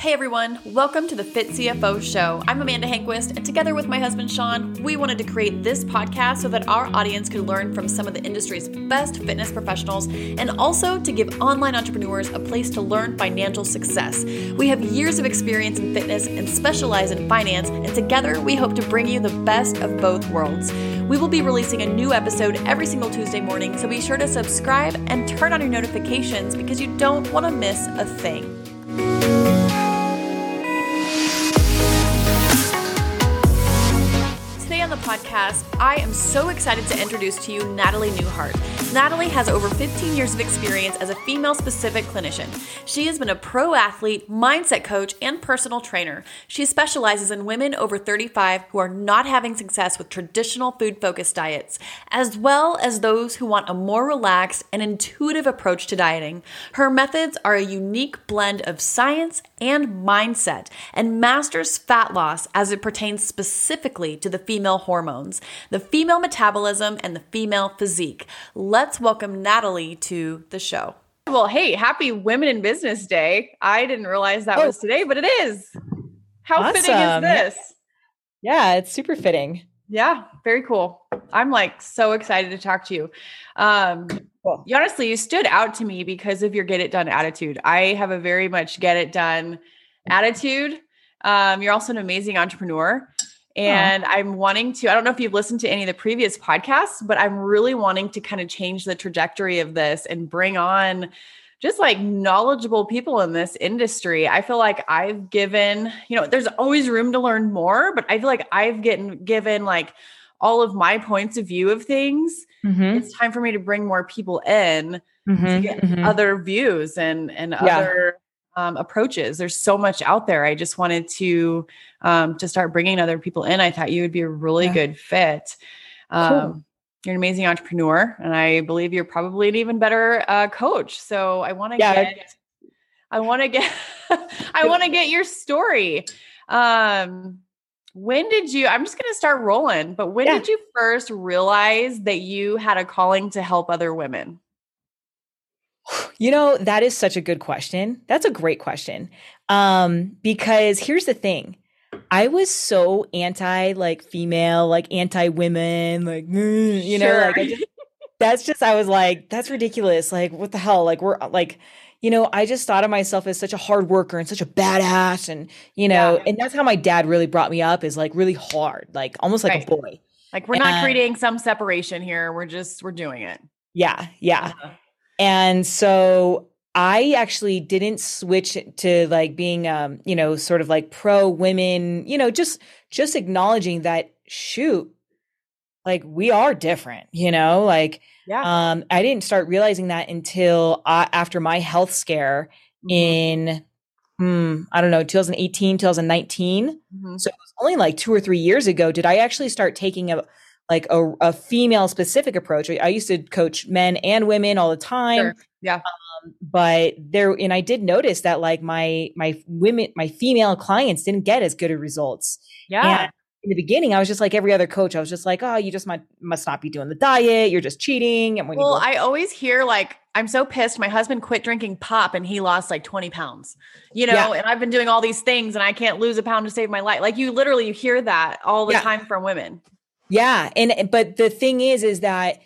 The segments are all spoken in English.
Hey everyone, welcome to the Fit CFO Show. I'm Amanda Hanquist, and together with my husband Shawn, we wanted to create this podcast so that our audience could learn from some of the industry's best fitness professionals and also to give online entrepreneurs a place to learn financial success. We have years of experience in fitness and specialize in finance, and together we hope to bring you the best of both worlds. We will be releasing a new episode every single Tuesday morning, so be sure to subscribe and turn on your notifications because you don't want to miss a thing. Podcast, I am so excited to introduce to you Natalie Newhart. Natalie has over 15 years of experience as a female specific clinician. She has been a pro athlete, mindset coach, and personal trainer. She specializes in women over 35 who are not having success with traditional food focused diets, as well as those who want a more relaxed and intuitive approach to dieting. Her methods are a unique blend of science and mindset and masters fat loss as it pertains specifically to the female hormones, the female metabolism, and the female physique. Let let's welcome Natalie to the show. Well, hey, happy Women in Business Day. I didn't realize that oh. was today, but it is. How awesome. fitting is this? Yeah, it's super fitting. Yeah, very cool. I'm like so excited to talk to you. Um, cool. you honestly, you stood out to me because of your get it done attitude. I have a very much get it done attitude. Um, you're also an amazing entrepreneur. And I'm wanting to, I don't know if you've listened to any of the previous podcasts, but I'm really wanting to kind of change the trajectory of this and bring on just like knowledgeable people in this industry. I feel like I've given, you know, there's always room to learn more, but I feel like I've getting given like all of my points of view of things. Mm-hmm. It's time for me to bring more people in mm-hmm, to get mm-hmm. other views and and yeah. other um, approaches. There's so much out there. I just wanted to um, to start bringing other people in. I thought you would be a really yeah. good fit. Um, cool. You're an amazing entrepreneur, and I believe you're probably an even better uh, coach. So I want to yeah. get, I want to get, I want to get your story. Um, when did you? I'm just going to start rolling. But when yeah. did you first realize that you had a calling to help other women? You know, that is such a good question. That's a great question. Um, because here's the thing. I was so anti like female, like anti women, like you know, like just, that's just I was like, that's ridiculous. Like, what the hell? Like, we're like, you know, I just thought of myself as such a hard worker and such a badass, and you know, yeah. and that's how my dad really brought me up is like really hard, like almost like right. a boy. Like we're not creating some separation here. We're just we're doing it. Yeah, yeah. Uh-huh. And so I actually didn't switch to like being um, you know, sort of like pro women, you know, just just acknowledging that shoot, like we are different, you know, like yeah. um I didn't start realizing that until uh, after my health scare mm-hmm. in hmm, I don't know, 2018, 2019. Mm-hmm. So it was only like 2 or 3 years ago did I actually start taking a like a, a female specific approach. I used to coach men and women all the time. Sure. Yeah. Um, but there, and I did notice that like my, my women, my female clients didn't get as good of results. Yeah. And in the beginning, I was just like every other coach. I was just like, oh, you just might, must not be doing the diet. You're just cheating. And when well, go- I always hear like, I'm so pissed. My husband quit drinking pop and he lost like 20 pounds, you know, yeah. and I've been doing all these things and I can't lose a pound to save my life. Like you literally, you hear that all the yeah. time from women. Yeah. And, but the thing is, is that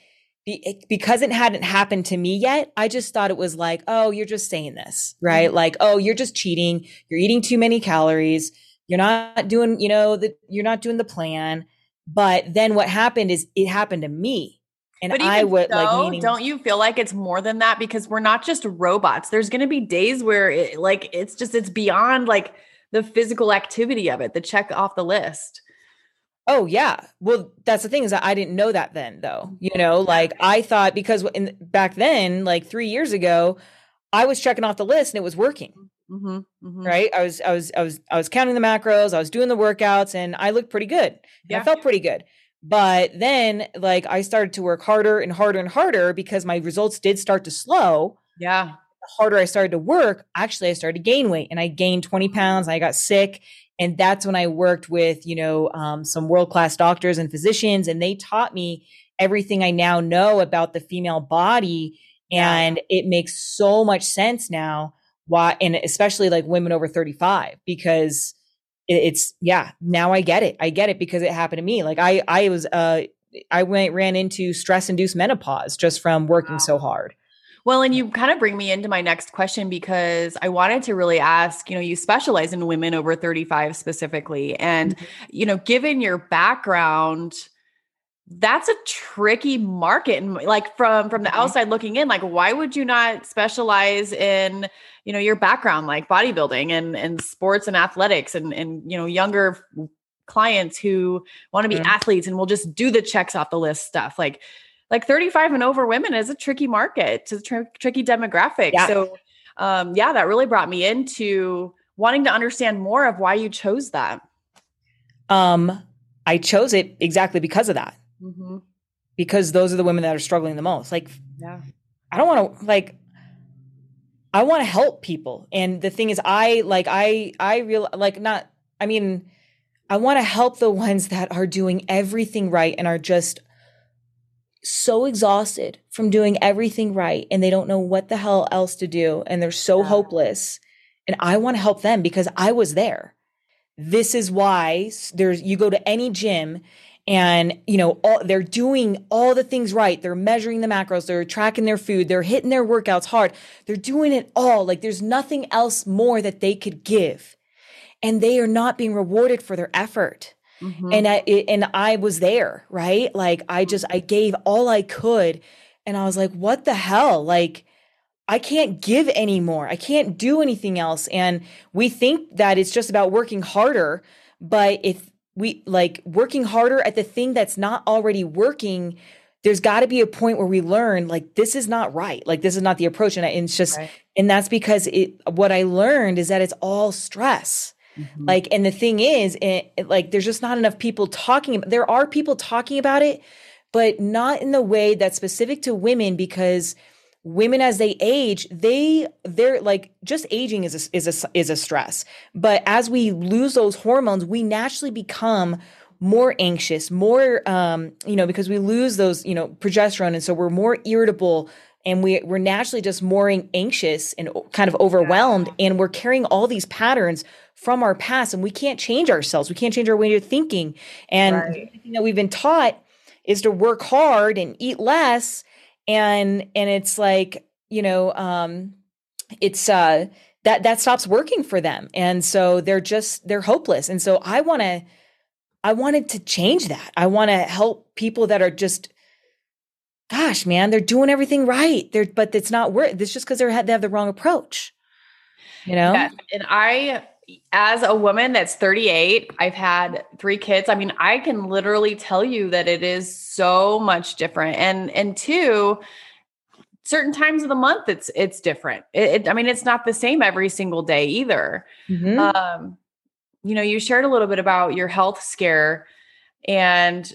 because it hadn't happened to me yet, I just thought it was like, oh, you're just saying this, right? Mm-hmm. Like, oh, you're just cheating. You're eating too many calories. You're not doing, you know, that you're not doing the plan. But then what happened is it happened to me. And I would so, like, meaning, don't you feel like it's more than that? Because we're not just robots. There's going to be days where it, like, it's just, it's beyond like the physical activity of it, the check off the list. Oh yeah. Well, that's the thing is that I didn't know that then though. You know, like I thought because in back then, like 3 years ago, I was checking off the list and it was working. Mm-hmm, mm-hmm. Right? I was I was I was I was counting the macros, I was doing the workouts and I looked pretty good. Yeah. I felt pretty good. But then like I started to work harder and harder and harder because my results did start to slow. Yeah. The harder I started to work, actually I started to gain weight and I gained 20 pounds. I got sick and that's when I worked with, you know, um, some world class doctors and physicians, and they taught me everything I now know about the female body. And it makes so much sense now why and especially like women over 35 because it's yeah now i get it i get it because it happened to me like i i was uh i went ran into stress induced menopause just from working wow. so hard well, and you kind of bring me into my next question because I wanted to really ask, you know, you specialize in women over 35 specifically. And, mm-hmm. you know, given your background, that's a tricky market and like from from the mm-hmm. outside looking in like why would you not specialize in you know your background like bodybuilding and and sports and athletics and and you know younger clients who want to be mm-hmm. athletes and will just do the checks off the list stuff like like 35 and over women is a tricky market it's a tr- tricky demographic yeah. so um yeah that really brought me into wanting to understand more of why you chose that um i chose it exactly because of that mm-hmm. because those are the women that are struggling the most like yeah i don't want to like I want to help people. And the thing is, I like, I, I real like not, I mean, I want to help the ones that are doing everything right and are just so exhausted from doing everything right and they don't know what the hell else to do and they're so yeah. hopeless. And I want to help them because I was there. This is why there's, you go to any gym and you know all, they're doing all the things right they're measuring the macros they're tracking their food they're hitting their workouts hard they're doing it all like there's nothing else more that they could give and they are not being rewarded for their effort mm-hmm. and I, and I was there right? Like I just I gave all I could and I was like what the hell? Like I can't give anymore. I can't do anything else and we think that it's just about working harder but if we like working harder at the thing that's not already working there's got to be a point where we learn like this is not right. Like this is not the approach and, it's just right. and that's because it what i learned is that it's all stress mm-hmm. like and the thing is it, it, like there's just not enough people talking About, there are people talking about it but not in the way that's specific to women because women as they age they they're like just aging is a, is a is a stress but as we lose those hormones we naturally become more anxious more um you know because we lose those you know progesterone and so we're more irritable and we we're naturally just more anxious and kind of overwhelmed yeah. and we're carrying all these patterns from our past and we can't change ourselves. We can't change our way of thinking. And right. know we've been taught is to work hard and eat less. And and it's like you know um it's uh that that stops working for them. And so they're just they're hopeless. And so i want to i wanted to change that. I want to help people that are just gosh man they're doing everything right. They're but it's not work it's just because they're they have the wrong approach you know? Yeah. and i as a woman that's 38, I've had three kids. I mean, I can literally tell you that it is so much different. And and two, certain times of the month it's it's different. It, it, I mean, it's not the same every single day either. Mm-hmm. Um, you know, you shared a little bit about your health scare, and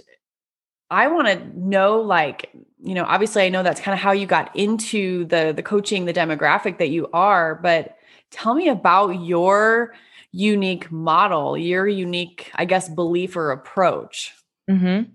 I want to know, like, you know, obviously, I know that's kind of how you got into the the coaching, the demographic that you are, but tell me about your unique model, your unique, I guess, belief or approach. Mm-hmm.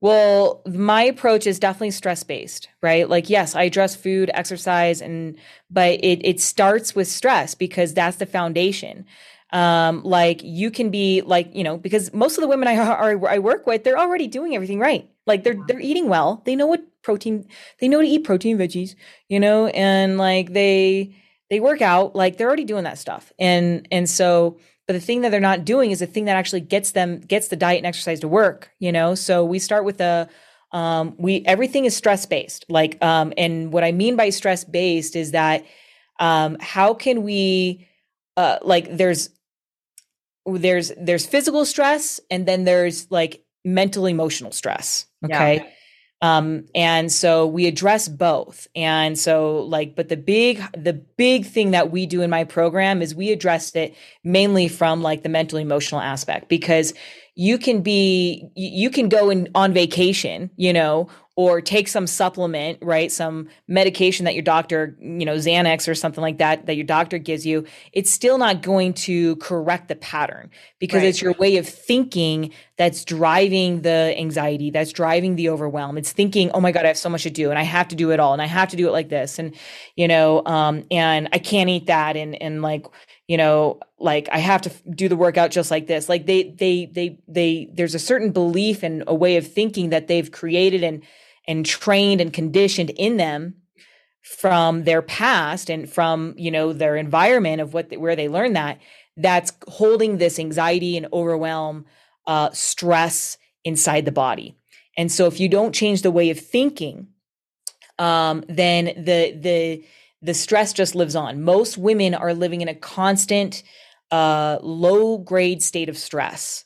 Well, my approach is definitely stress based, right? Like, yes, I address food, exercise, and but it it starts with stress because that's the foundation. Um, like you can be like, you know, because most of the women I are, I work with, they're already doing everything right. Like they're they're eating well. They know what protein, they know to eat protein veggies, you know, and like they they work out like they're already doing that stuff. And and so but the thing that they're not doing is the thing that actually gets them gets the diet and exercise to work you know? So we start with a um, we everything is stress based like um, and what i mean by stress based is that um, how can we uh, like there's there's there's physical stress and then there's like mental emotional stress okay? yeah. Um, and so we address both. And so like, but the big, the big thing that we do in my program is we address it mainly from like the mental emotional aspect because you can be you can go in on vacation you know or take some supplement, right? Some medication that your doctor, you know, Xanax or something like that, that your doctor gives you, it's still not going to correct the pattern because right. it's your way of thinking that's driving the anxiety, that's driving the overwhelm. It's thinking, oh my God, I have so much to do and I have to do it all and I have to do it like this. And, you know, um, and I can't eat that. And, and like, you know like i have to do the workout just like this. Like they they they they there's a certain belief and a way of thinking that they've created and and trained and conditioned in them from their past and from you know their environment of what where they learned that that's holding this anxiety and overwhelm uh, stress inside the body. And so if you don't change the way of thinking um, then the the the stress just lives on. Most women are living in a constant uh, low grade state of stress,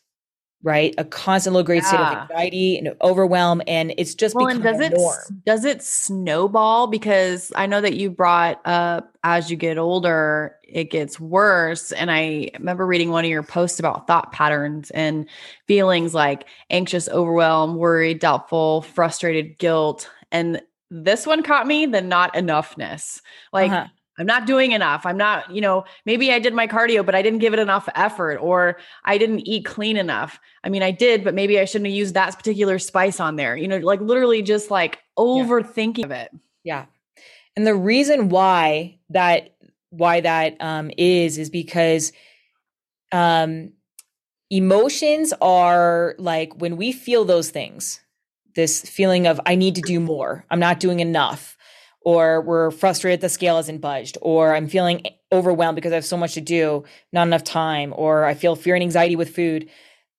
right? A constant low grade yeah. state of anxiety and overwhelm, and it's just well. And does it does it snowball? Because I know that you brought up as you get older, it gets worse. And I remember reading one of your posts about thought patterns and feelings like anxious, overwhelmed, worried, doubtful, frustrated, guilt, and this one caught me the not enoughness. Like, uh-huh. I'm not doing enough. I'm not, you know, maybe I did my cardio, but I didn't give it enough effort, or I didn't eat clean enough. I mean, I did, but maybe I shouldn't have used that particular spice on there. You know, like literally just like overthinking yeah. of it. Yeah. And the reason why that why that um is is because um emotions are like when we feel those things this feeling of I need to do more, I'm not doing enough, or we're frustrated the scale hasn't budged, or I'm feeling overwhelmed because I have so much to do, not enough time, or I feel fear and anxiety with food.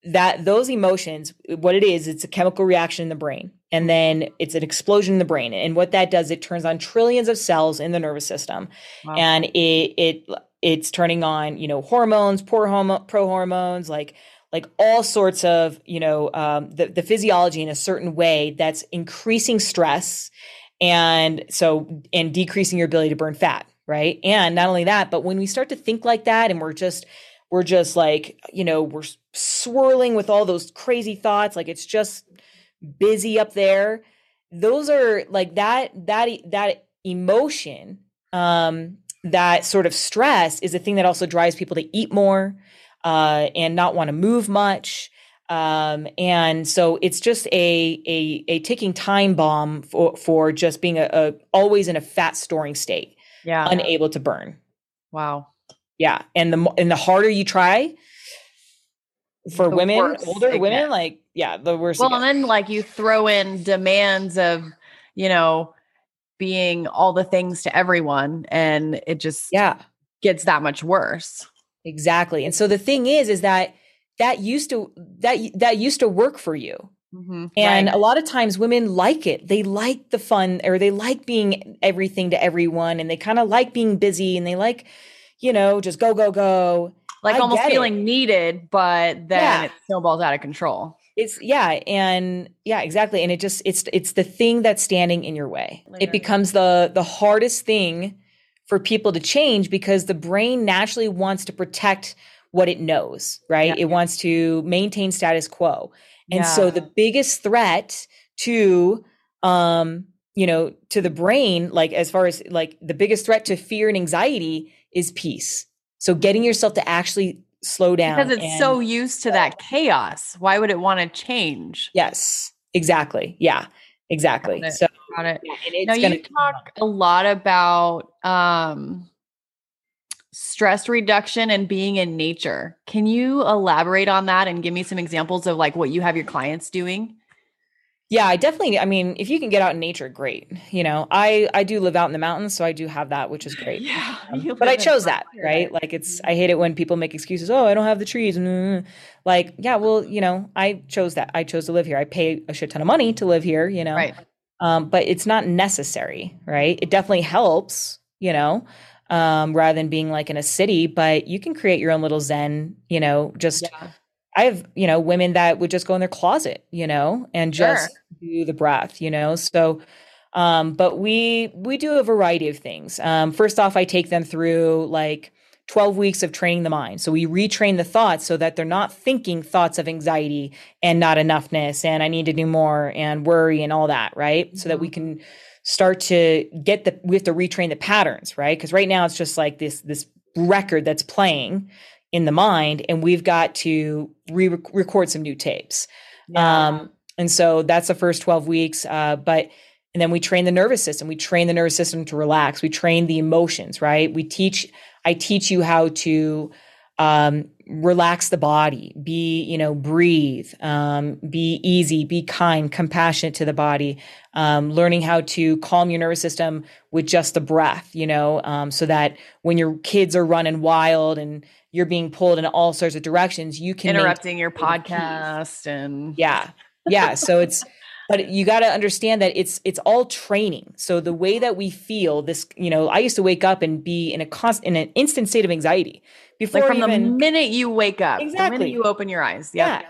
That those emotions, what it is, it's a chemical reaction in the brain. And then it's an explosion in the brain. And what that does, it turns on trillions of cells in the nervous system. Wow. And it it it's turning on, you know, hormones, poor homo- pro hormones, like like all sorts of you know um, the, the physiology in a certain way that's increasing stress and so and decreasing your ability to burn fat right? And not only that but when we start to think like that and we're just we're just like you know we're swirling with all those crazy thoughts like it's just busy up there those are like that that that emotion um that sort of stress is a thing that also drives people to eat more uh, and not want to move much. Um, and so it's just a, a, a ticking time bomb for, for just being a, a always in a fat storing state. Yeah. Unable to burn. Wow. Yeah. And the, and the harder you try for the women, older women, like, yeah, the worse. Well, and then like you throw in demands of, you know, being all the things to everyone and it just yeah gets that much worse. Exactly. And so the thing is, is that that used to that that used to work for you. Mm-hmm. And right. a lot of times women like it. They like the fun or they like being everything to everyone and they kind of like being busy and they like, you know, just go, go, go. Like I almost feeling it. needed, but then yeah. it snowballs out of control. It's yeah, and yeah, exactly. And it just it's it's the thing that's standing in your way. It becomes the the hardest thing for people to change because the brain naturally wants to protect what it knows, right? Yeah. It wants to maintain status quo. And yeah. so the biggest threat to um you know to the brain like as far as like the biggest threat to fear and anxiety is peace. So getting yourself to actually slow down because it's and, so used to that chaos. Why would it want to change? Yes. Exactly. Yeah. Exactly. So got it. now you talk a lot about um, stress reduction and being in nature. Can you elaborate on that and give me some examples of like what you have your clients doing? Yeah, I definitely I mean, if you can get out in nature, great. You know, I I do live out in the mountains, so I do have that, which is great. Yeah. Um, but I chose that, right? Like it's I hate it when people make excuses, "Oh, I don't have the trees." Like, yeah, well, you know, I chose that. I chose to live here. I pay a shit ton of money to live here, you know. Right. Um, but it's not necessary, right? It definitely helps, you know, um, rather than being like in a city, but you can create your own little zen, you know, just yeah. I have, you know, women that would just go in their closet, you know, and just sure. do the breath, you know. So um, but we we do a variety of things. Um, first off, I take them through like 12 weeks of training the mind. So we retrain the thoughts so that they're not thinking thoughts of anxiety and not enoughness and I need to do more and worry and all that, right? Mm-hmm. So that we mm-hmm. can start to get the we have to retrain the patterns, right? Because right now it's just like this this record that's playing in the mind and we've got to re-record some new tapes. Yeah. Um and so that's the first 12 weeks uh but and then we train the nervous system. We train the nervous system to relax. We train the emotions, right? We teach, I teach you how to um, relax the body, be, you know, breathe, um, be easy, be kind, compassionate to the body, um, learning how to calm your nervous system with just the breath, you know, um, so that when your kids are running wild and you're being pulled in all sorts of directions, you can interrupting your podcast and yeah, yeah. So it's, but you got to understand that it's it's all training. So the way that we feel this you know i used to wake up and be in a constant in an instant state of anxiety. Before like from even, the minute you wake up exactly the minute you open your eyes. Yeah.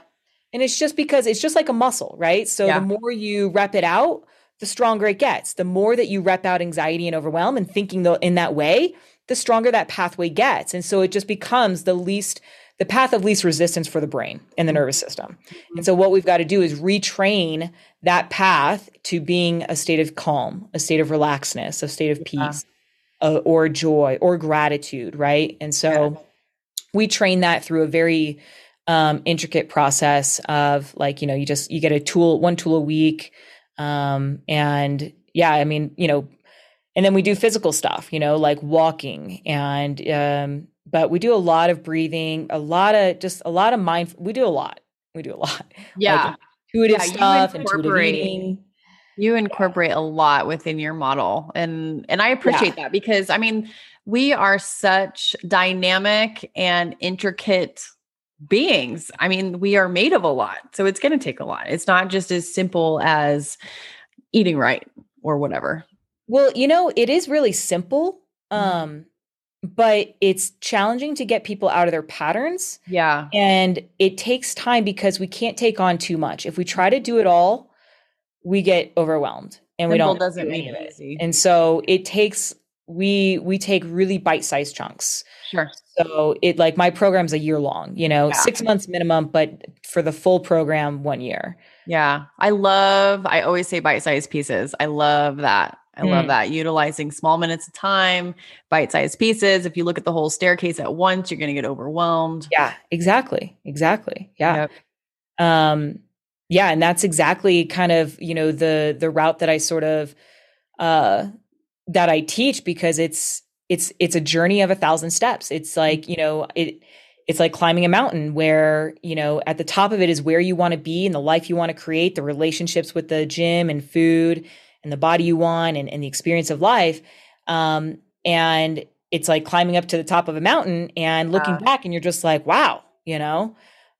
And it's just because it's just like a muscle right? So yeah. the more you rep it out the stronger it gets. The more that you rep out anxiety and overwhelm and thinking the, in that way the stronger that pathway gets. And so it just becomes the least the path of least resistance for the brain and the mm-hmm. nervous system. And so what we've got to do is retrain that path to being a state of calm, a state of relaxedness, a state of peace, yeah. uh, or joy or gratitude, right? And so yeah. we train that through a very um, intricate process of like, you know, you just you get a tool, one tool a week. Um, and yeah, I mean, you know, and then we do physical stuff, you know, like walking and um, but we do a lot of breathing, a lot of just a lot of mind. We do a lot. We do a lot. Yeah. Like intuitive yeah, stuff, intuitive eating. You incorporate a lot within your model. And and I appreciate yeah. that because I mean, we are such dynamic and intricate beings. I mean, we are made of a lot. So it's going to take a lot. It's not just as simple as eating right or whatever. Well, you know, it is really simple. Mm-hmm. Um but it's challenging to get people out of their patterns. Yeah. And it takes time because we can't take on too much. If we try to do it all, we get overwhelmed and Simple we don't doesn't do of it. Easy. And so it takes we we take really bite-sized chunks. Sure. So it like my program's a year long, you know, yeah. 6 months minimum, but for the full program 1 year. Yeah. I love I always say bite-sized pieces. I love that. I mm. love that. Utilizing small minutes of time, bite sized pieces. If you look at the whole staircase at once, you're going to get overwhelmed. Yeah, exactly. Exactly. Yeah. Yep. Um, yeah. And that's exactly kind of, you know, the, the route that I sort of, uh, that I teach because it's, it's, it's a journey of a thousand steps. It's like, you know, it, it's like climbing a mountain where, you know, at the top of it is where you want to be and the life you want to create, the relationships with the gym and food and the body you want and, and the experience of life. Um, and it's like climbing up to the top of a mountain and looking uh, back and you're just like, wow, you know,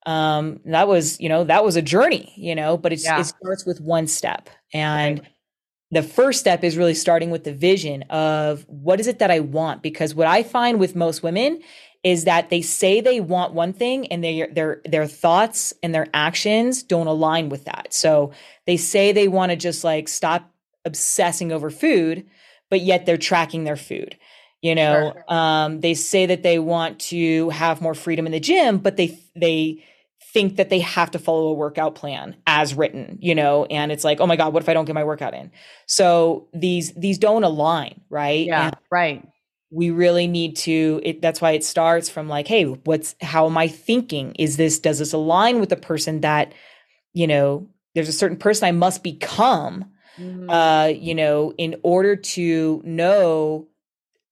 um, that was, you know, that was a journey, you know, but yeah. it starts with one step. And right. the first step is really starting with the vision of what is it that I want? Because what I find with most women is that they say they want one thing and they, their their thoughts and their actions don't align with that. So they say they want to just like stop obsessing over food, but yet they're tracking their food. You know, sure. um, they say that they want to have more freedom in the gym, but they they think that they have to follow a workout plan as written. You know, and it's like, oh my god, what if I don't get my workout in? So these these don't align, right? Yeah, and right. We really need to. It, that's why it starts from like, hey, what's how am I thinking? Is this does this align with the person that you know? There's a certain person I must become mm-hmm. uh, you know, in order to know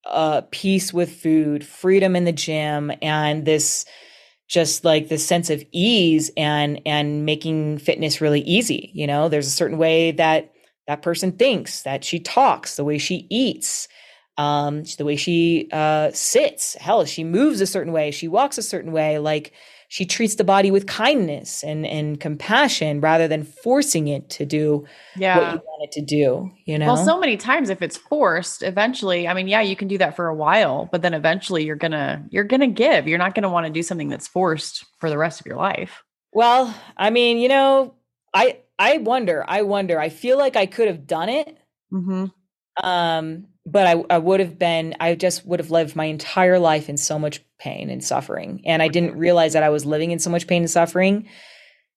uh, peace with food, freedom in the gym, and this just like this sense of ease and and making fitness really easy. You know, there's a certain way that that person thinks, that she talks, the way she eats, um, the way she uh, sits. Hell, she moves a certain way, she walks a certain way. Like she treats the body with kindness and and compassion rather than forcing it to do yeah. what you want it to do you know? well so many times if it's forced eventually i mean yeah you can do that for a while but then eventually you're gonna you're gonna give. You're not gonna want to do something that's forced for the rest of your life. Well i mean you know i i wonder i wonder. I feel like i could have done it. Mm-hmm. um but I, I would have been, I just would have lived my entire life in so much pain and suffering. And I didn't realize that I was living in so much pain and suffering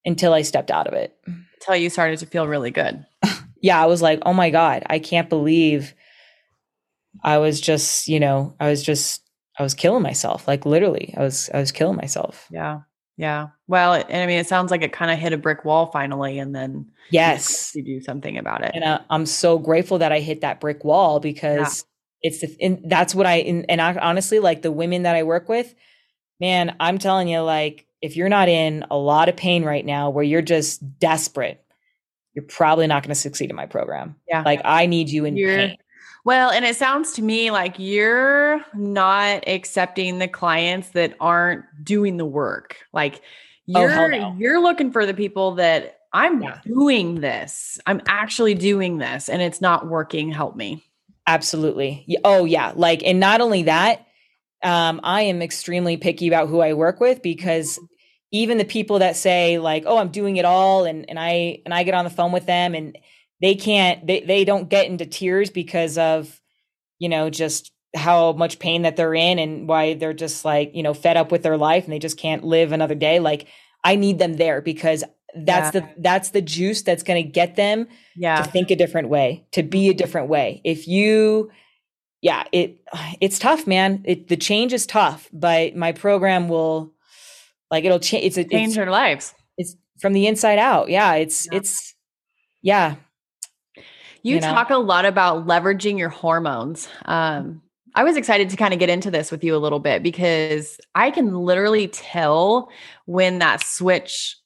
until I stepped out of it. Until you started to feel really good. yeah, I was like, oh my God, I can't believe I was just, you know, I was just, I was killing myself. Like literally, I was, I was killing myself. Yeah. Yeah. Well, and I mean, it sounds like it kind of hit a brick wall finally, and then yes, you do something about it. And uh, I'm so grateful that I hit that brick wall because yeah. it's the, and that's what I and, and I, honestly like the women that I work with, man. I'm telling you, like if you're not in a lot of pain right now, where you're just desperate, you're probably not going to succeed in my program. Yeah, like I need you in you're, pain. Well, and it sounds to me like you're not accepting the clients that aren't doing the work. Like oh, you're oh, no. you're looking for the people that I'm yeah. doing this. I'm actually doing this and it's not working. Help me. Absolutely. Oh yeah. Like and not only that, um, I am extremely picky about who I work with because even the people that say like, "Oh, I'm doing it all," and and I and I get on the phone with them and they can't they, they don't get into tears because of you know just how much pain that they're in and why they're just like you know fed up with their life and they just can't live another day like i need them there because that's yeah. the that's the juice that's going to get them yeah. to think a different way to be a different way if you yeah it it's tough man it the change is tough but my program will like it'll cha- it's a, change their lives it's from the inside out yeah it's yeah. it's yeah you, you know? talk a lot about leveraging your hormones. Um, I was excited to kind of get into this with you a little bit because I can literally tell when that switch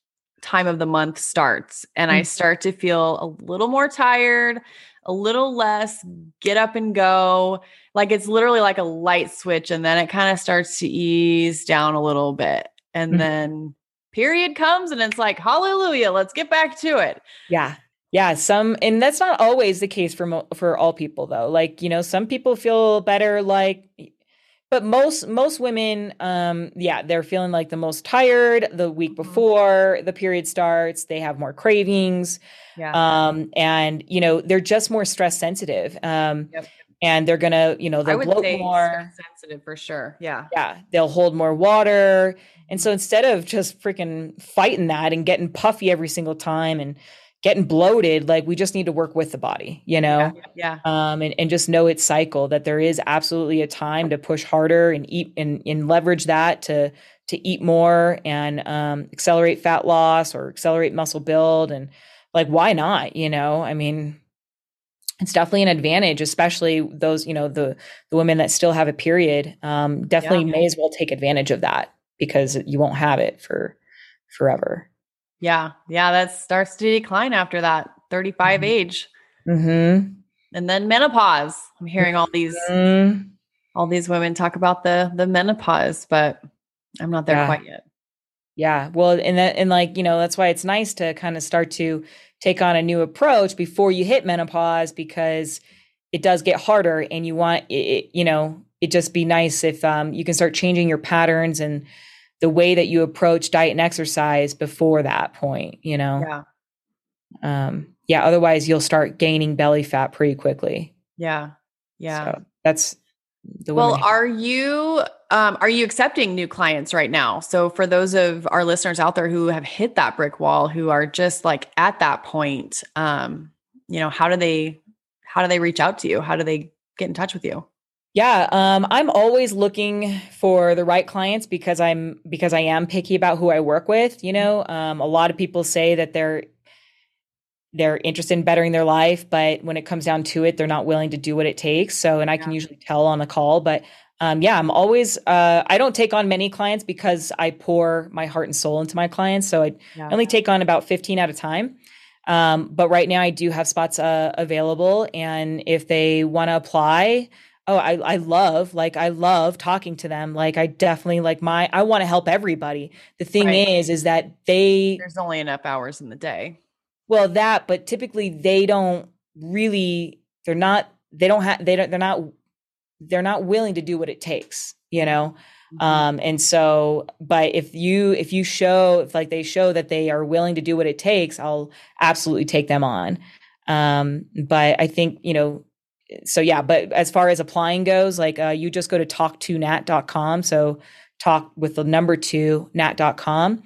time of the month starts and. I start to feel a little more tired, a little less get up and go. Like it's literally like a light switch and then it kind of starts to ease down a little bit. And mm-hmm. then period comes and it's like hallelujah, let's get back to it. Yeah yeah some and that's not always the case for mo- for all people though like you know some people feel better like but most most women um yeah they're feeling like the most tired the week mm-hmm. before the period starts they have more cravings yeah. um and you know they're just more stress sensitive um yep. and they're gonna you know they'll bloat more sensitive for sure yeah yeah they'll hold more water and so instead of just freaking fighting that and getting puffy every single time and getting bloated like we just need to work with the body you know yeah, yeah. um and, and just know its cycle that there is absolutely a time to push harder and eat and, and leverage that to to eat more and um accelerate fat loss or accelerate muscle build and like why not you know i mean it's definitely an advantage especially those you know the the women that still have a period um definitely yeah. may as well take advantage of that because you won't have it for forever yeah. Yeah. That starts to decline after that 35 mm-hmm. age. Mm-hmm. And then menopause. I'm hearing all these mm-hmm. all these women talk about the the menopause, but I'm not there yeah. quite yet. Yeah. Well, and that and like, you know, that's why it's nice to kind of start to take on a new approach before you hit menopause because it does get harder and you want it, you know, it just be nice if um, you can start changing your patterns and the way that you approach diet and exercise before that point, you know? Yeah. Um, yeah. Otherwise you'll start gaining belly fat pretty quickly. Yeah. Yeah. So that's the Well, are you um are you accepting new clients right now? So for those of our listeners out there who have hit that brick wall, who are just like at that point, um, you know, how do they how do they reach out to you? How do they get in touch with you? Yeah, um, I'm always looking for the right clients because I'm because I am picky about who I work with. You know, um, a lot of people say that they're they're interested in bettering their life, but when it comes down to it, they're not willing to do what it takes. So, and I can usually tell on the call. But um, yeah, I'm always uh, I don't take on many clients because I pour my heart and soul into my clients. So I yeah. only take on about 15 at a time. Um, but right now, I do have spots uh, available, and if they want to apply oh I, I love like i love talking to them. Like i definitely like my i want to help everybody. The thing right. is is that they there's only enough hours in the day. Well that but typically they don't really they're not they don't have they don't they're not they're not willing to do what it takes you know? Mm-hmm. um and so but if you if you show if like they show that they are willing to do what it takes i'll absolutely take them on. Um but i think you know so yeah, but as far as applying goes, like uh, you just go to talk2nat.com. So talk with the number two nat.com.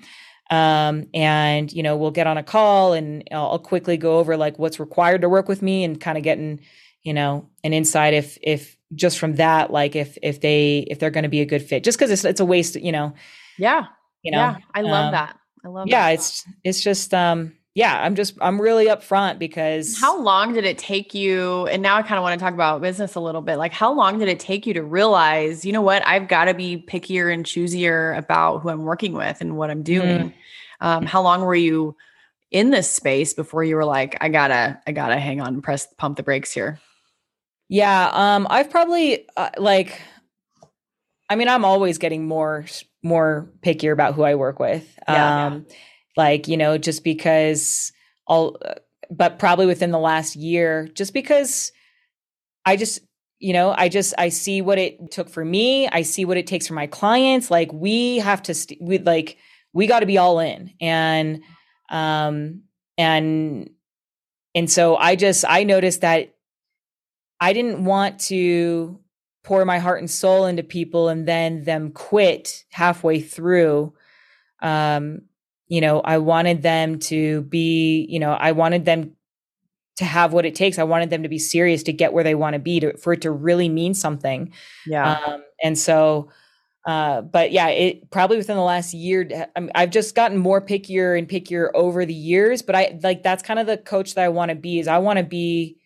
Um, and you know, we'll get on a call and I'll, I'll quickly go over like what's required to work with me and kind of getting, you know, an insight if, if just from that, like if, if they, if they're going to be a good fit, just cause it's, it's a waste, you know? Yeah. You know, yeah. I love um, that. I love that. yeah, it's, it's just, um, yeah, I'm just I'm really upfront because How long did it take you? And now I kind of want to talk about business a little bit. Like, how long did it take you to realize, you know what, I've got to be pickier and choosier about who I'm working with and what I'm doing? Um, how long were you in this space before you were like, I gotta, I gotta hang on, and press, pump the brakes here? yeah, um I've probably uh, like I mean I'm always getting more more pickier about who I work with. Yeah. um like, you know, just because I'll but probably within the last year just because I just you know i just i see what it took for me. I see what it takes for my clients. Like we have to st- we like we got to be all in. And um and and so i just i noticed that i didn't want to pour my heart and soul into people and then them quit halfway through um you know i wanted them to be you know i wanted them to have what it takes i wanted them to be serious to get where they want to be to for it to really mean something Yeah. um, and so, uh, but yeah, it probably within the last year, I mean, I've just gotten more pickier and pickier over the years. But I like that's kind of the coach that I want to be. Is I want to be.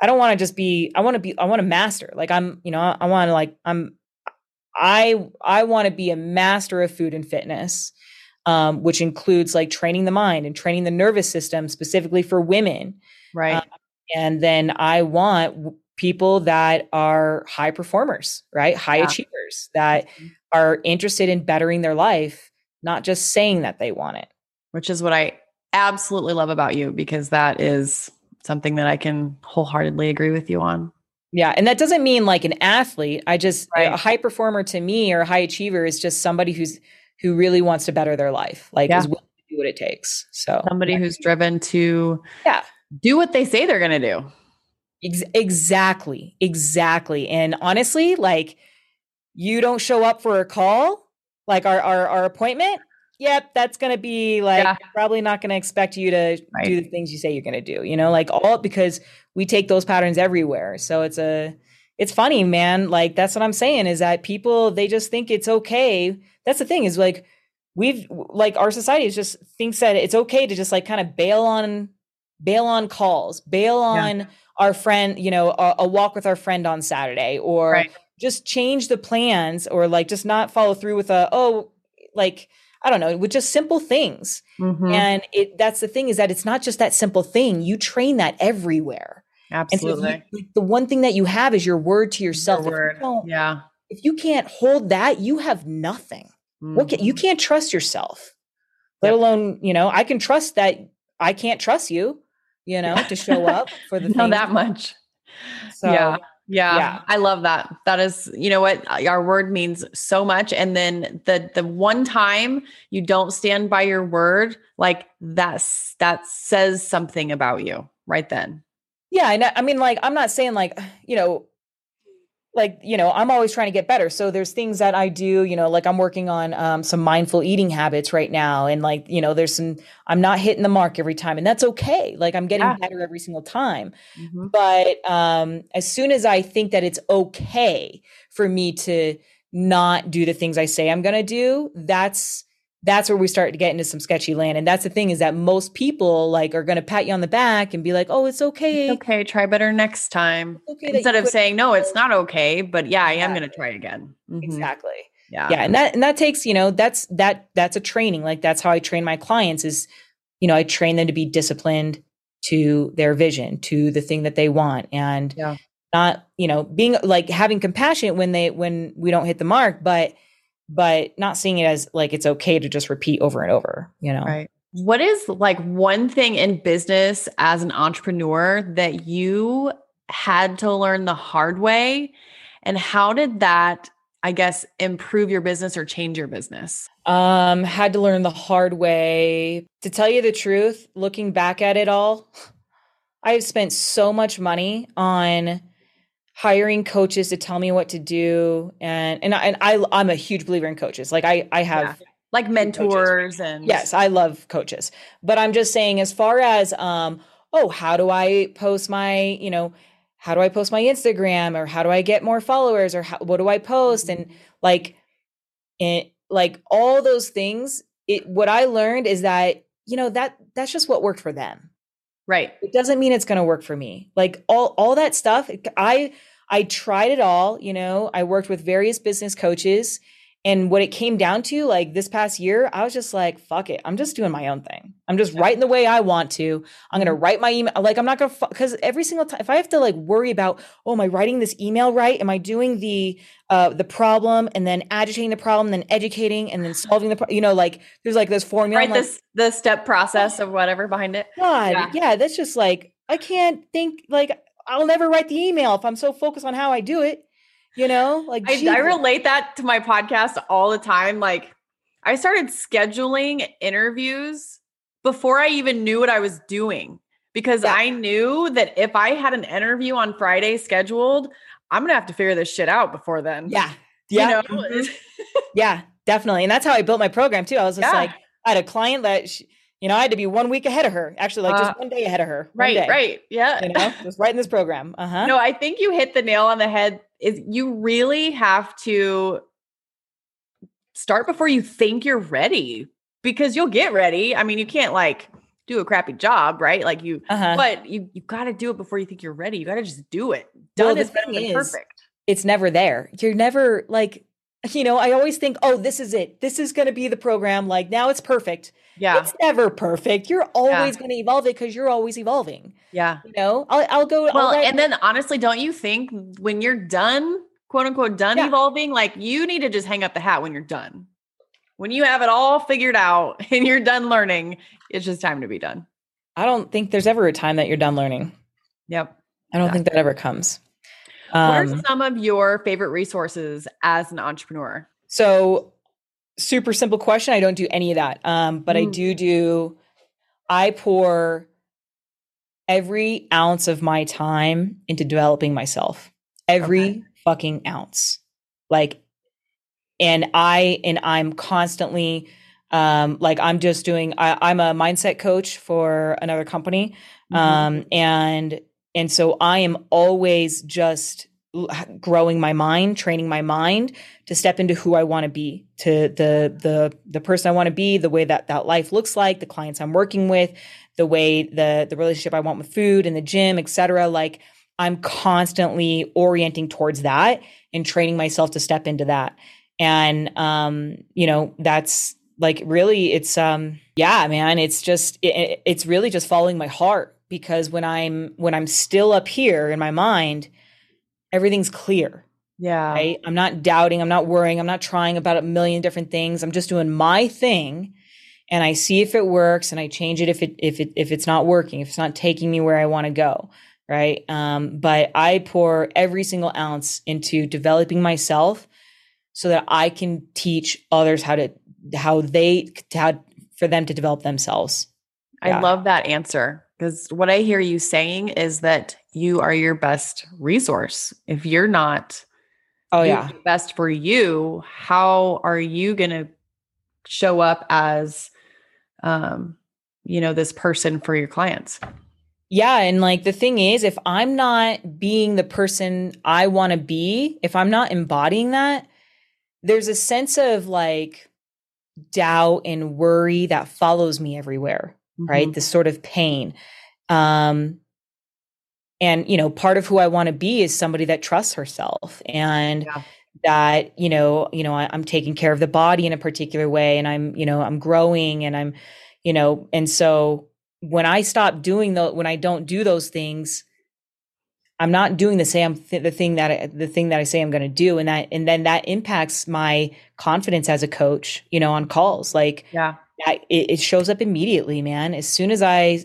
I don't want to just be. I want to be. I want to master. Like I'm. You know. I, I want to like. I'm. I I want to be a master of food and fitness, um, which includes like training the mind and training the nervous system specifically for women right. um, and then I want people that are high performers, right? High Yeah. achievers that Mhm. are interested in bettering their life, not just saying that they want it. Which is what I absolutely love about you because that is something that I can wholeheartedly agree with you on. Yeah. And that doesn't mean like an athlete. I just, Right. a high performer to me or a high achiever is just somebody who's, who really wants to better their life, like Yeah. is willing to do what it takes. So, Somebody who's driven to Yeah. do what they say they're going to do. Ex- exactly. Exactly. And honestly, like you don't show up for a call, like our our, our appointment. Yep, that's going to be like Yeah. probably not going to expect you to Right. do the things you say you're going to do. You know, like all because we take those patterns everywhere. So it's a it's funny, man. Like that's what I'm saying is that people they just think it's okay. That's the thing is like we've like our society is just thinks that it's okay to just like kind of bail on bail on calls, bail on our friend, you know, a, a walk with our friend on Saturday or Right. just change the plans or like just not follow through with a oh like I don't know, with just simple things. Mhm. And it that's the thing is that it's not just that simple thing. You train that everywhere. And so you- Absolutely. the one thing that you have is your word to Your yourself. If you word. don't- Yeah. if you can't hold that, you have nothing. What can, you Mhm. can't trust yourself, let alone, you know, I can trust that I can't trust you, you know, to show up for the know that much. So, yeah. Yeah, yeah. I love that. That is, you know what, our word means so much. And then the the one time you don't stand by your word, like that's that says something about you right then. Yeah, and I I mean, like, I'm not saying like, you know, like, you know, I'm always trying to get better. So there's things that I do, you know, like I'm working on um, some mindful eating habits right now, and like, you know, there's some I'm not hitting the mark every time, and that's okay. Like I'm getting Yeah. better every single time. Mhm. But um, as soon as I think that it's okay for me to not do the things I say I'm going to do, that's that's where we start to get into some sketchy land. And that's the thing is that most people like are going to pat you on the back and be like, "Oh, it's okay." It's okay, try better next time. Okay Instead of saying, no, it's not okay, but yeah, I am Yeah. going to try again. Mhm. exactly. Yeah. yeah and that and that takes you know that's that that's a training like that's how i train my clients is you know i train them to be disciplined to their vision to the thing that they want and Yeah. not you know being like having compassion when they when we don't hit the mark but but not seeing it as like it's okay to just repeat over and over you know Right. What is like one thing in business as an entrepreneur that you had to learn the hard way? And how did that, I guess, improve your business or change your business? um had to learn the hard way to tell you the truth looking back at it all i have spent so much money on hiring coaches to tell me what to do. And and I, and I I'm a huge believer in coaches. Like I I have yeah. like mentors and Yes, I love coaches. But I'm just saying as far as um oh, how do I post my, you know, how do I post my Instagram or how do I get more followers or how, what do I post? And like it like all those things it what I learned is that you know that that's just what worked for them. Right. It doesn't mean it's going to work for me. Like all all that stuff I I tried it all, you know, I worked with various business coaches. And what it came down to, like this past year, I was just like, fuck it. I'm just doing my own thing. I'm just writing the way I want to. I'm going to mm-hmm. write my email. Like, I'm not going to, because every single time, if I have to like worry about, oh, am I writing this email right? Am I doing the, uh, the problem and then agitating the problem, then educating and then solving the, pro- you know, like there's like this formula. Right. This, like, the step process of whatever behind it. God. Yeah. yeah. That's just like, I can't think like, I'll never write the email if I'm so focused on how I do it. You know, like I, I, relate that to my podcast all the time. Like I started scheduling interviews before I even knew what I was doing because yeah. I knew that if I had an interview on Friday scheduled, I'm gonna have to figure this shit out before then. Yeah. Yeah. You know? mm-hmm. yeah, definitely. And that's how I built my program too. I was just yeah. like, I had a client that she, you know, I had to be one week ahead of her, actually, like uh, just one day ahead of her. Right, day, right. Yeah. You know, just writing this program. Uh huh. No, I think you hit the nail on the head. Is you really have to start before you think you're ready because you'll get ready. I mean, you can't like do a crappy job, right? Like you, uh-huh. but you you got to do it before you think you're ready. You got to just do it. Done well, is better than perfect. It's never there. You're never like, you know, I always think, oh, this is it. This is going to be the program. Like now it's perfect. Yeah. It's never perfect. You're always yeah. going to evolve it because you're always evolving. Yeah. You know, I'll, I'll go. Well, I'll and then honestly, don't you think when you're done, quote unquote, done yeah. evolving, like you need to just hang up the hat when you're done. When you have it all figured out and you're done learning, it's just time to be done. I don't think there's ever a time that you're done learning. Yep. I don't think that ever comes. Um, what are um, some of your favorite resources as an entrepreneur? So super simple question. I don't do any of that. Um, but mm. I do do, I pour every ounce of my time into developing myself. Every okay. fucking ounce. Like, and I, and I'm constantly, um, like I'm just doing, I, am a mindset coach for another company. Mm-hmm. Um, and, and so I am always just growing my mind, training my mind to step into who I want to be, to the the the person I want to be, the way that that life looks like, the clients I'm working with, the way the the relationship I want with food and the gym, etc. Like I'm constantly orienting towards that and training myself to step into that. And um, you know, that's like really it's um yeah, man, it's just it, it's really just following my heart because when I'm when I'm still up here in my mind, everything's clear. Yeah. Right? I'm not doubting, I'm not worrying, I'm not trying about a million different things. I'm just doing my thing and I see if it works and I change it if it if it if it's not working, if it's not taking me where I want to go, right? Um, but I pour every single ounce into developing myself so that I can teach others how to how they how for them to develop themselves. Yeah. I love that answer because what I hear you saying is that you are your best resource. If you're not oh yeah best for you, how are you going to show up as um you know this person for your clients? Yeah, and like the thing is if I'm not being the person I want to be, if I'm not embodying that, there's a sense of like doubt and worry that follows me everywhere, mm-hmm. right? This sort of pain. Um, and you know part of who i want to be is somebody that trusts herself and yeah. that you know you know I, i'm taking care of the body in a particular way and i'm you know i'm growing and i'm you know and so when i stop doing the when i don't do those things i'm not doing the same th- the thing that I, the thing that i say i'm going to do and that and then that impacts my confidence as a coach you know on calls like yeah it, it shows up immediately man as soon as i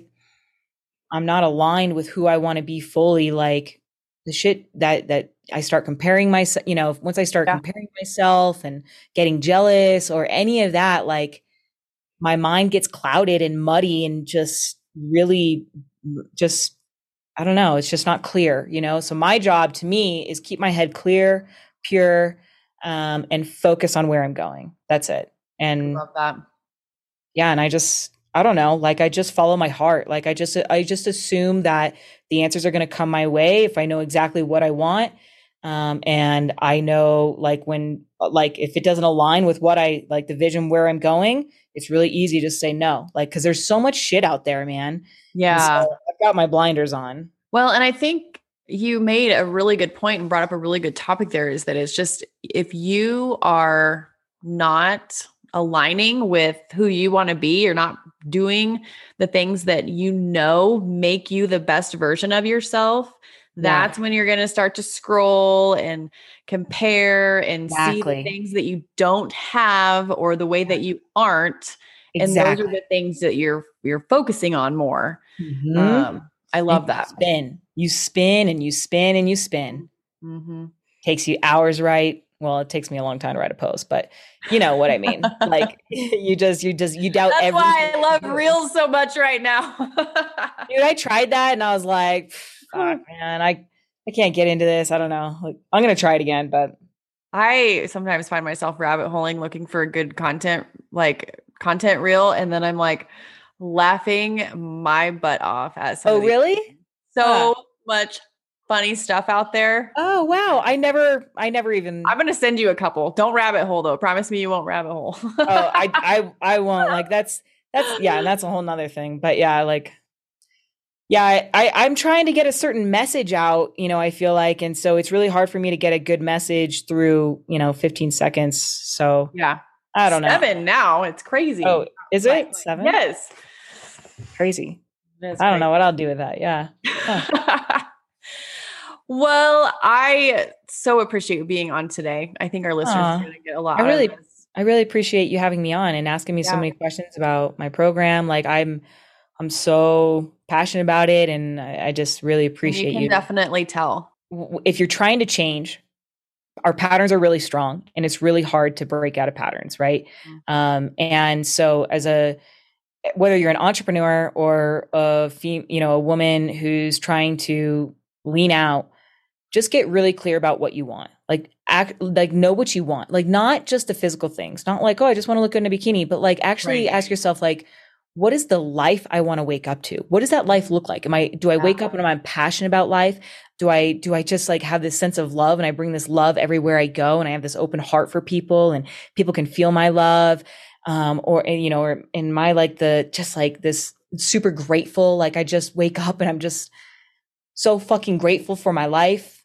I'm not aligned with who I want to be fully, like the shit that that I start comparing myself, you know, once I start yeah. comparing myself and getting jealous or any of that, like my mind gets clouded and muddy and just really just I don't know, it's just not clear, you know? So my job to me is keep my head clear, pure, um, and focus on where I'm going. That's it. And love that. Yeah. And I just, I don't know, like I just follow my heart. Like I just, I just assume that the answers are going to come my way if I know exactly what I want. Um, and I know like when, like if it doesn't align with what I like the vision where I'm going, it's really easy to say no. Like, cause there's so much shit out there, man. Yeah. So I've got my blinders on. Well, and I think you made a really good point and brought up a really good topic there is that it's just if you are not aligning with who you want to be, you're not doing the things that you know make you the best version of yourself. That's yeah. when you're going to start to scroll and compare and exactly. see the things that you don't have or the way that you aren't. Exactly. And those are the things that you're you're focusing on more. Mm-hmm. Um, I love and that. Spin. You spin and you spin and you spin. Mm-hmm. Takes you hours right. Well, it takes me a long time to write a post, but you know what I mean. like you just, you just, you doubt That's everything. why I love reels so much right now. Dude, I tried that and I was like, fuck, hmm. man, I, I can't get into this. I don't know. Like, I'm gonna try it again, but I sometimes find myself rabbit holing looking for a good content, like content reel, and then I'm like, laughing my butt off at. Oh, really? So much funny stuff out there. Oh wow! I never, I never even. I'm gonna send you a couple. Don't rabbit hole though. Promise me you won't rabbit hole. oh, I, I, I won't. Like that's that's yeah, and that's a whole nother thing. But yeah, like yeah, I, I I'm trying to get a certain message out. You know, I feel like, and so it's really hard for me to get a good message through you know 15 seconds. So yeah, I don't know. Seven now. It's crazy. Oh, is it seven? Yes. Crazy. I don't know what I'll do with that. Yeah. Huh. well, I so appreciate you being on today. I think our listeners Aww. are going to get a lot. I really, I really appreciate you having me on and asking me yeah. so many questions about my program. Like I'm, I'm so passionate about it, and I, I just really appreciate you. you. definitely tell if you're trying to change. Our patterns are really strong, and it's really hard to break out of patterns, right? Mm-hmm. Um, and so, as a whether you're an entrepreneur or a fem- you know a woman who's trying to lean out just get really clear about what you want. Like act like know what you want. Like not just the physical things. Not like oh i just want to look good in a bikini but like actually right. ask yourself like what is the life i want to wake up to? What does that life look like? Am i do i wake up and am i'm passionate about life? Do i do i just like have this sense of love and i bring this love everywhere i go and i have this open heart for people and people can feel my love? Um, or you know, or in my like the just like this super grateful. Like I just wake up and I'm just so fucking grateful for my life.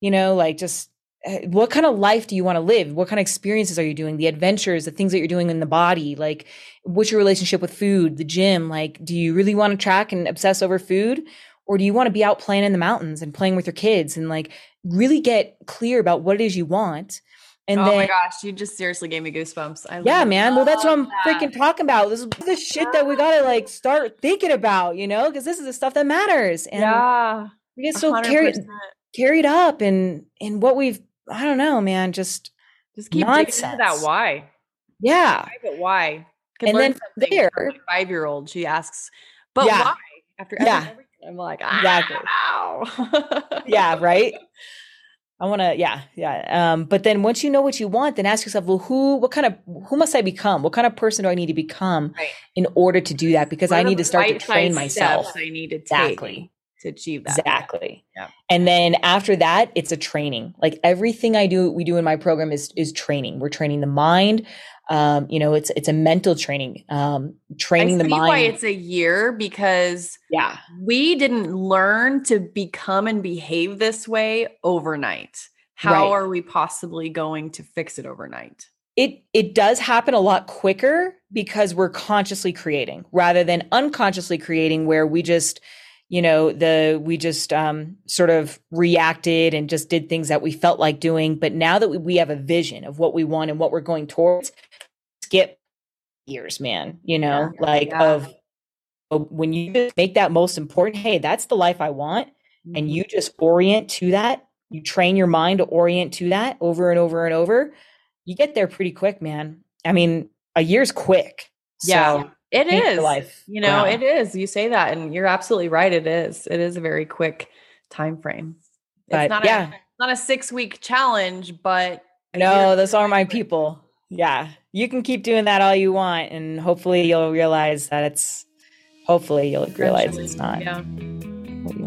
You know, like just eh, what kind of life do you want to live? What kind of experiences are you doing? The adventures, the things that you're doing in the body, like what's your relationship with food, the gym? Like, do you really want to track and obsess over food? Or do you want to be out playing in the mountains and playing with your kids and like really get clear about what it is you want? And oh then, my gosh, you just seriously gave me goosebumps. I yeah, man. Well, that's what I'm that. freaking talking about. This is the shit that we gotta like start thinking about, you know, because this is the stuff that matters. And yeah, we get so 100%. carried carried up in in what we've. I don't know, man. Just just keep nonsense. digging into that why. Yeah, but why? And then there, five year old, she asks, "But yeah. why?" After yeah, I'm like, exactly. Wow. Yeah, right. I want to, yeah, yeah. Um, but then once you know what you want, then ask yourself, well, who, what kind of, who must I become? What kind of person do I need to become right. in order to do that? Because what I need to start to train myself. I need to exactly to achieve that. Exactly. Yeah. And then after that, it's a training. Like everything I do, we do in my program is is training. We're training the mind. Um, you know, it's it's a mental training. Um, training the mind. Why it's a year because yeah, we didn't learn to become and behave this way overnight. How right. are we possibly going to fix it overnight? It it does happen a lot quicker because we're consciously creating rather than unconsciously creating where we just you know the we just um, sort of reacted and just did things that we felt like doing. But now that we, we have a vision of what we want and what we're going towards skip years man you know yeah, like yeah. of when you make that most important hey that's the life i want mm-hmm. and you just orient to that you train your mind to orient to that over and over and over you get there pretty quick man. I mean a year's quick. Yeah. So, It is life. You know, it is. You say that, and you're absolutely right. It is. It is a very quick time frame. It's not yeah. a not a six week challenge, but no, those are my people. Yeah, you can keep doing that all you want, and hopefully you'll realize that it's. Hopefully you'll realize it's not. Yeah.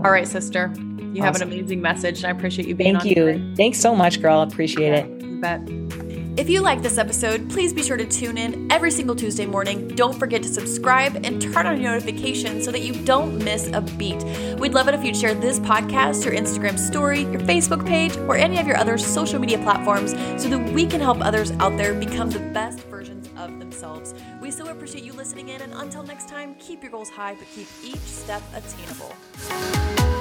All right, sister. You awesome. have an amazing message, and I appreciate you being. Thank you. Today. Thanks so much, girl. Appreciate yeah, it. You bet. If you like this episode, please be sure to tune in every single Tuesday morning. Don't forget to subscribe and turn on your notifications so that you don't miss a beat. We'd love it if you'd share this podcast, your Instagram story, your Facebook page, or any of your other social media platforms so that we can help others out there become the best versions of themselves. We so appreciate you listening in, and until next time, keep your goals high, but keep each step attainable.